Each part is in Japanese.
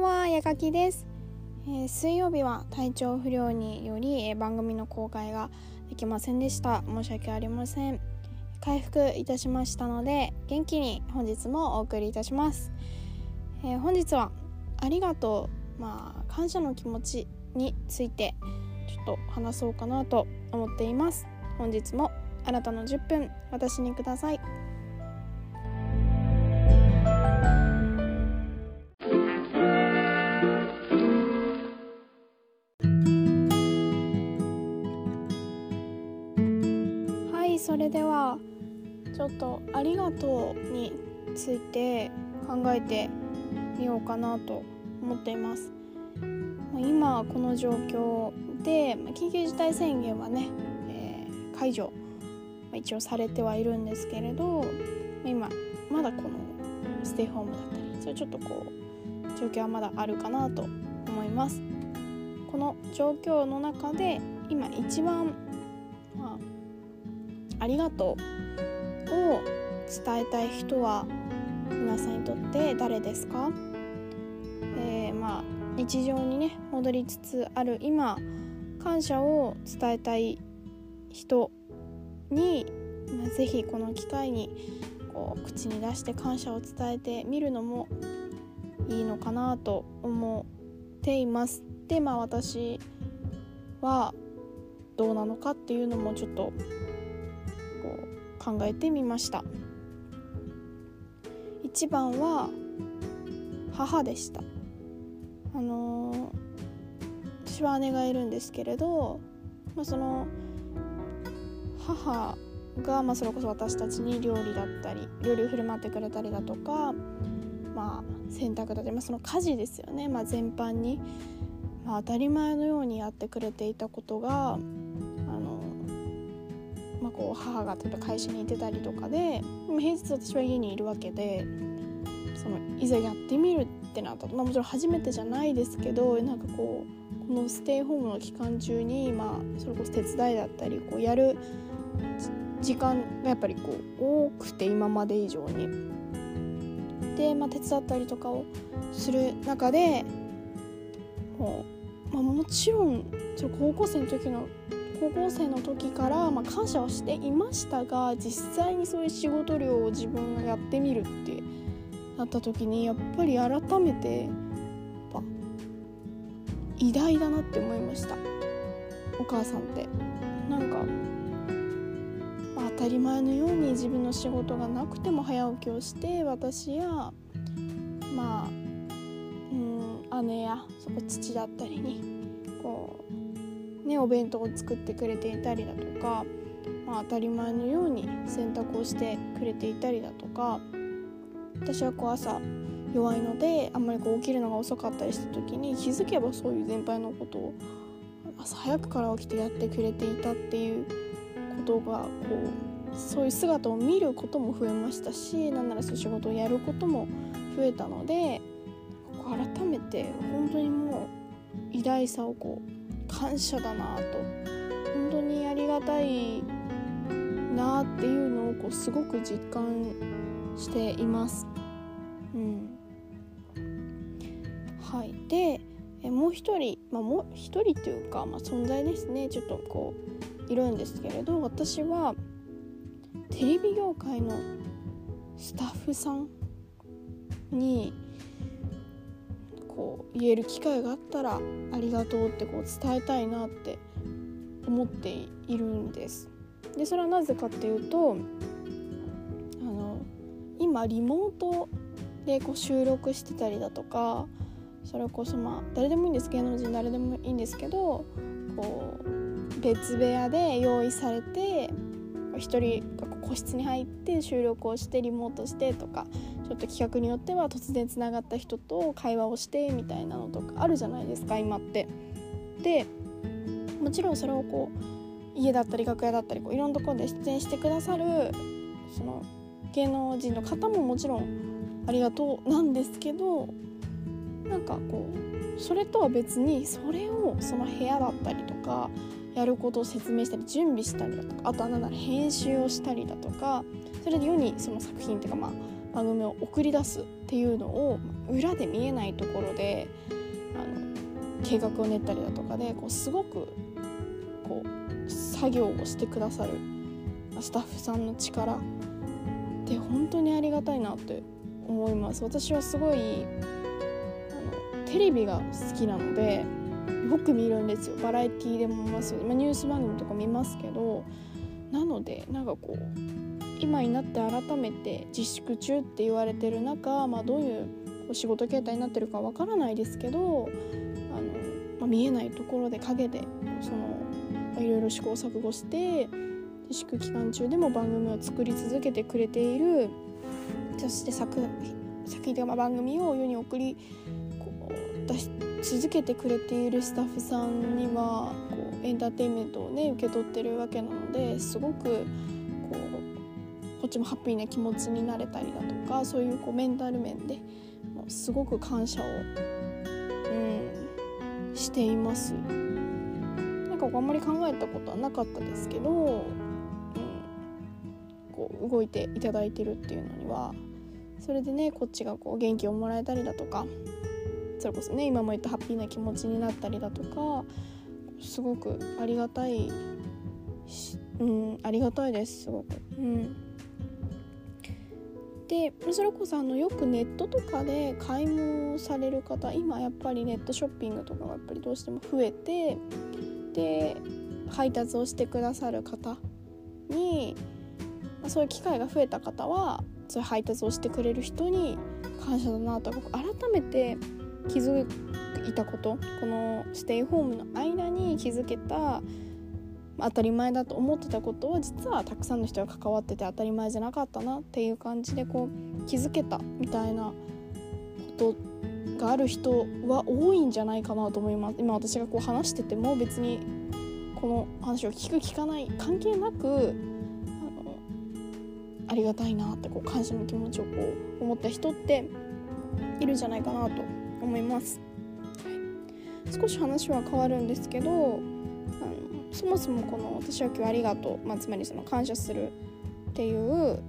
ばんは、やかきです、えー、水曜日は体調不良により、えー、番組の公開ができませんでした。申し訳ありません。回復いたしましたので、元気に本日もお送りいたします。えー、本日はありがとう、まあ感謝の気持ちについてちょっと話そうかなと思っています。本日もあなたの10分私にください。ついて考えてみようかなと思っています。今この状況で緊急事態宣言はね、えー、解除一応されてはいるんですけれど今まだこのステイホームだったりそれちょっとこう状況はまだあるかなと思います。この状況の中で今一番ありがとうを伝えたい人は皆さんにとって誰ですか、えー、まあ日常にね戻りつつある今感謝を伝えたい人に、まあ、ぜひこの機会にこう口に出して感謝を伝えてみるのもいいのかなと思っています。でまあ私はどうなのかっていうのもちょっと考えてみました一番は母でした。あのー、私は姉がいるんですけれど、まあ、その母が、まあ、それこそ私たちに料理だったり料理を振る舞ってくれたりだとか、まあ、洗濯だったり、まあ、その家事ですよね、まあ、全般に、まあ、当たり前のようにやってくれていたことがあのまあ、こう母が例えば会社に行ってたりとかで平日私は家にいるわけでいざやってみるってなったら、まあ、もちろん初めてじゃないですけどなんかこうこのステイホームの期間中に、まあ、それこそ手伝いだったりこうやる時間がやっぱりこう多くて今まで以上に。で、まあ、手伝ったりとかをする中でもう、まあ、もちろん高校生の時の高校生の時から、まあ、感謝はしていましたが実際にそういう仕事量を自分がやってみるってなった時にやっぱり改めて偉大だなって思いました。お母さんって。なんか、まあ、当たり前のように自分の仕事がなくても早起きをして私やまあうん姉やそこ父だったりにこうね、お弁当を作ってくれていたりだとか、まあ、当たり前のように洗濯をしてくれていたりだとか私はこう朝弱いのであんまりこう起きるのが遅かったりした時に気づけばそういう全般のことを朝早くから起きてやってくれていたっていうことがこうそういう姿を見ることも増えましたしなんならそういう仕事をやることも増えたので改めて本当にもう偉大さをこう感謝だなと本当にありがたいなっていうのをこうすごく実感しています。うん、はいでえもう一人、まあ、もう一人っていうか、まあ、存在ですねちょっとこういるんですけれど私はテレビ業界のスタッフさんにこう言える機会があったらありがとうってこう伝えたいなって思っているんです。でそれはなぜかっていうと今リモートでこう収録してたりだとかそれこそまあ誰でもいいんです芸能人誰でもいいんですけどこう別部屋で用意されて1人が個室に入って収録をしてリモートしてとかちょっと企画によっては突然つながった人と会話をしてみたいなのとかあるじゃないですか今って。でもちろんそれをこう家だったり楽屋だったりこういろんなところで出演してくださるその芸能人の方ももちろんありがとうなんですけどなんかこうそれとは別にそれをその部屋だったりとかやることを説明したり準備したりだとかあとは何なら編集をしたりだとかそれで世にその作品っていうかまあ番組を送り出すっていうのを裏で見えないところであの計画を練ったりだとかでこうすごくこう作業をしてくださるスタッフさんの力って本当にありがたいなって思います。私はすごいあのテレビが好きなのでよく見るんですよ。バラエティーでも見ますまあ、ニュース番組とか見ますけどなのでなんかこう今になって改めて自粛中って言われてる中、まあ、どういうお仕事形態になってるかわからないですけどあの、まあ、見えないところで陰でそのいろいろ試行錯誤して自粛期間中でも番組を作り続けてくれているそして作作品とか番組を世に送りこう出し続けてくれているスタッフさんにはこうエンターテインメントをね受け取ってるわけなのですごくこうこっちもハッピーな気持ちになれたりだとかそういうこうメンタル面でもうすごく感謝を、うん、しています。なんかあんまり考えたことはなかったですけど、動いていただいてるっていうのにはそれでねこっちがこう元気をもらえたりだとかそれこそね今も言ったハッピーな気持ちになったりだとかすごくありがたいうんありがたいですすごく。うん。でそれこそあのよくネットとかで買い物される方今やっぱりネットショッピングとかがやっぱりどうしても増えてで配達をしてくださる方に、ま、そういう機会が増えた方はそういう配達をしてくれる人に感謝だなと改めて気づいたことこのステイホームの間に気づけた当たり前だと思ってたことは実はたくさんの人が関わってて当たり前じゃなかったなっていう感じでこう気づけたみたいなことがある人は多いんじゃないかなと思います。今私がこう話してても別にこの話を聞く聞かない関係なくありがたいなってこう感謝の気持ちをこう思った人っているんじゃないかなと思います、はい、少し話は変わるんですけどあのそもそもこの「私は今日ありがとう」まあ、つまりその感謝するっていう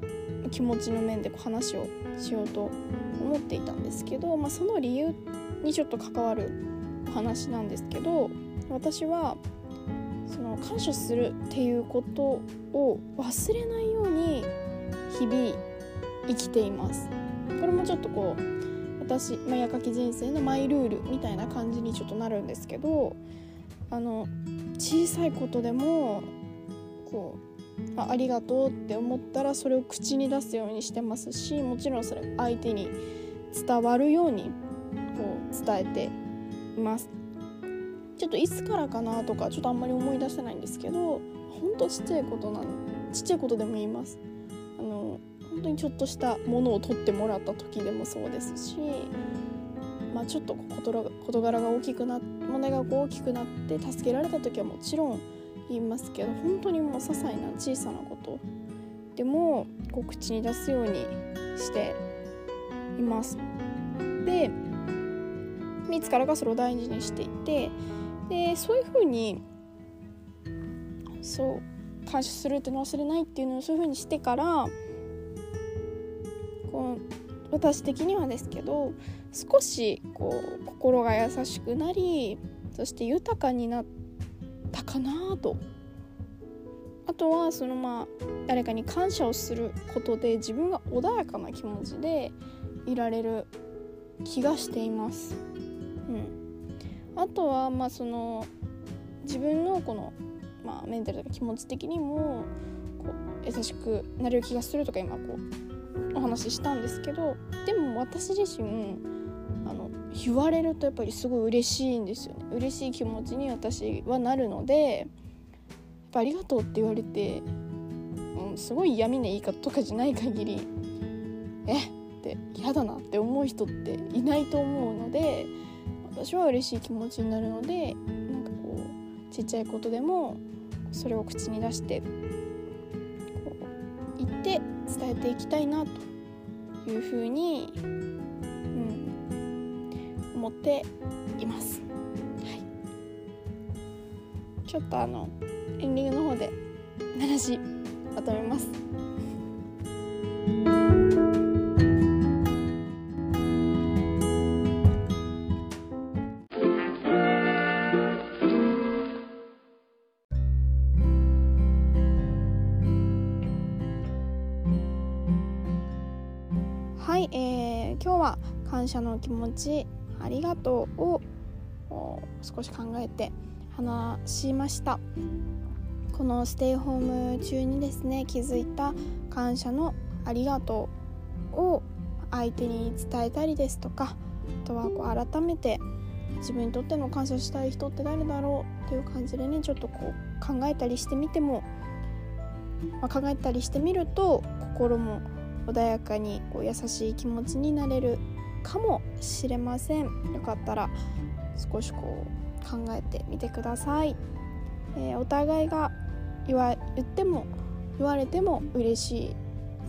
気持ちの面でこう話をしようと思っていたんですけど、まあ、その理由にちょっと関わるお話なんですけど私はその感謝するっていうことを忘れないように日々生きています。これもちょっとこう私、まあ、矢書き人生のマイルールみたいな感じにちょっとなるんですけどあの小さいことでもこうあありがとうって思ったらそれを口に出すようにしてますしもちろんそれ相手に伝わるようにこう伝えています。ちょっといつからかなとかちょっとあんまり思い出せないんですけどほんとちっちゃいことなんちっちゃいことでも言います。あの本当にちょっとしたものを取ってもらった時でもそうですし、まあ、ちょっと事柄が大きくなっ問題が大きくなって助けられた時はもちろん言いますけど本当にもう些細な小さなことでもこう口に出すようにしています。でいつからかそれを大事にしていてでそういうふうにそう感謝するっていうのを忘れないっていうのをそういうふうにしてからこう私的にはですけど少しこう心が優しくなりそして豊かになったかなとあとはそのまあ誰かに感謝をすることで自分が穏やかな気持ちでいられる気がしています。うん、あとはまあその自分のこの、まあ、メンタルとか気持ち的にもこう優しくなれる気がするとか今こうお話ししたんですけどでも私自身あの言われるとやっぱりすごい嬉しいんですよね。嬉しい気持ちに私はなるのでやっぱありがとうって言われて、うん、すごい嫌味な言い方とかじゃない限りえって嫌だなって思う人っていないと思うので私は嬉しい気持ちになるのでちっちゃいことでもそれを口に出してこう言って伝えていきたいなというふうに、うん、思っています。はい、ちょっとあのエンディングの方で話まとめます。今日は感謝の気持ちありがとうを少し考えて話しました。このステイホーム中にですね気づいた感謝のありがとうを相手に伝えたりですとかあとはこう改めて自分にとっての感謝したい人って誰だろうっていう感じでねちょっとこう考えたりしてみても、まあ、考えたりしてみると心も穏やかにこう優しい気持ちになれるかもしれません。よかったら少しこう考えてみてください、えー、お互いが言わ言っても言われても嬉しい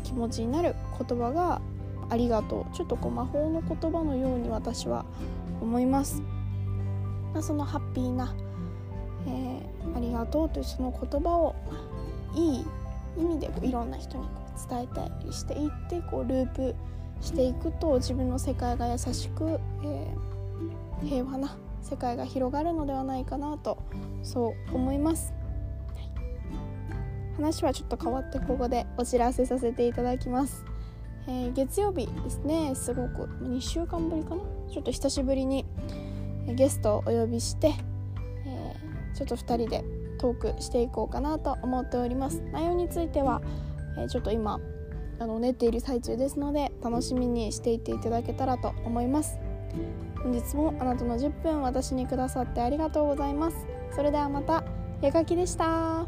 気持ちになる言葉がありがとう。ちょっとこう魔法の言葉のように私は思います、まあ、そのハッピーな、えー、ありがとうというその言葉をいい意味でいろんな人にこう伝えたりしていってこうループしていくと自分の世界が優しく、えー、平和な世界が広がるのではないかなとそう思います、はい、話はちょっと変わってここでお知らせさせていただきます、えー、月曜日ですね。すごく2週間ぶりかな。ちょっと久しぶりにゲストをお呼びして、えー、ちょっと2人でトークしていこうかなと思っております。内容については、えー、ちょっと今あの練っている最中ですので楽しみにしていていただけたらと思います。本日もあなたの10分私にくださってありがとうございます。それではまたやかきでした。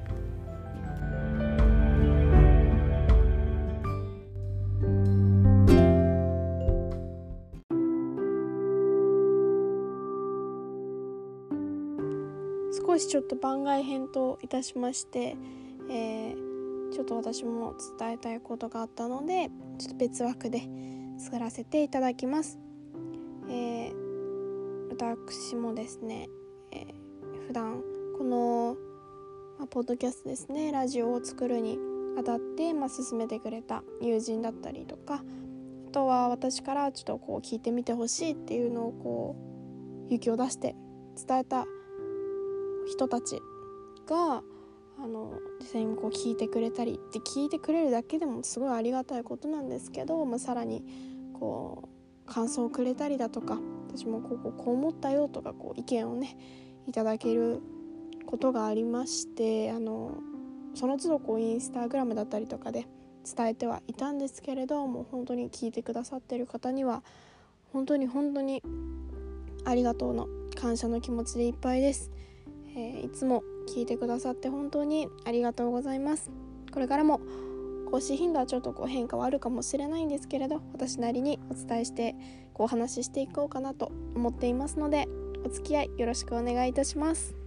少しちょっと番外編といたしまして、えーょっと私も伝えたいことがあったのでちょっと別枠で作らせていただきます。えー、私もですね、えー、普段この、まあ、ポッドキャストですねラジオを作るにあたって、まあ、進めてくれた友人だったりとかあとは私からちょっとこう聞いてみてほしいっていうのをこう勇気を出して伝えた人たちがあの実際にこう聞いてくれたりって聞いてくれるだけでもすごいありがたいことなんですけど、まあ、さらにこう感想をくれたりだとか私もこうこうこう思ったよとかこう意見をねいただけることがありましてあのその都度こうインスタグラムだったりとかで伝えてはいたんですけれどもう本当に聞いてくださってる方には本当に本当にありがとうの感謝の気持ちでいっぱいです。えー、いつも聞いてくださって本当にありがとうございます。これからも更新頻度はちょっとこう変化はあるかもしれないんですけれど私なりにお伝えしてこうお話ししていこうかなと思っていますのでお付き合いよろしくお願いいたします。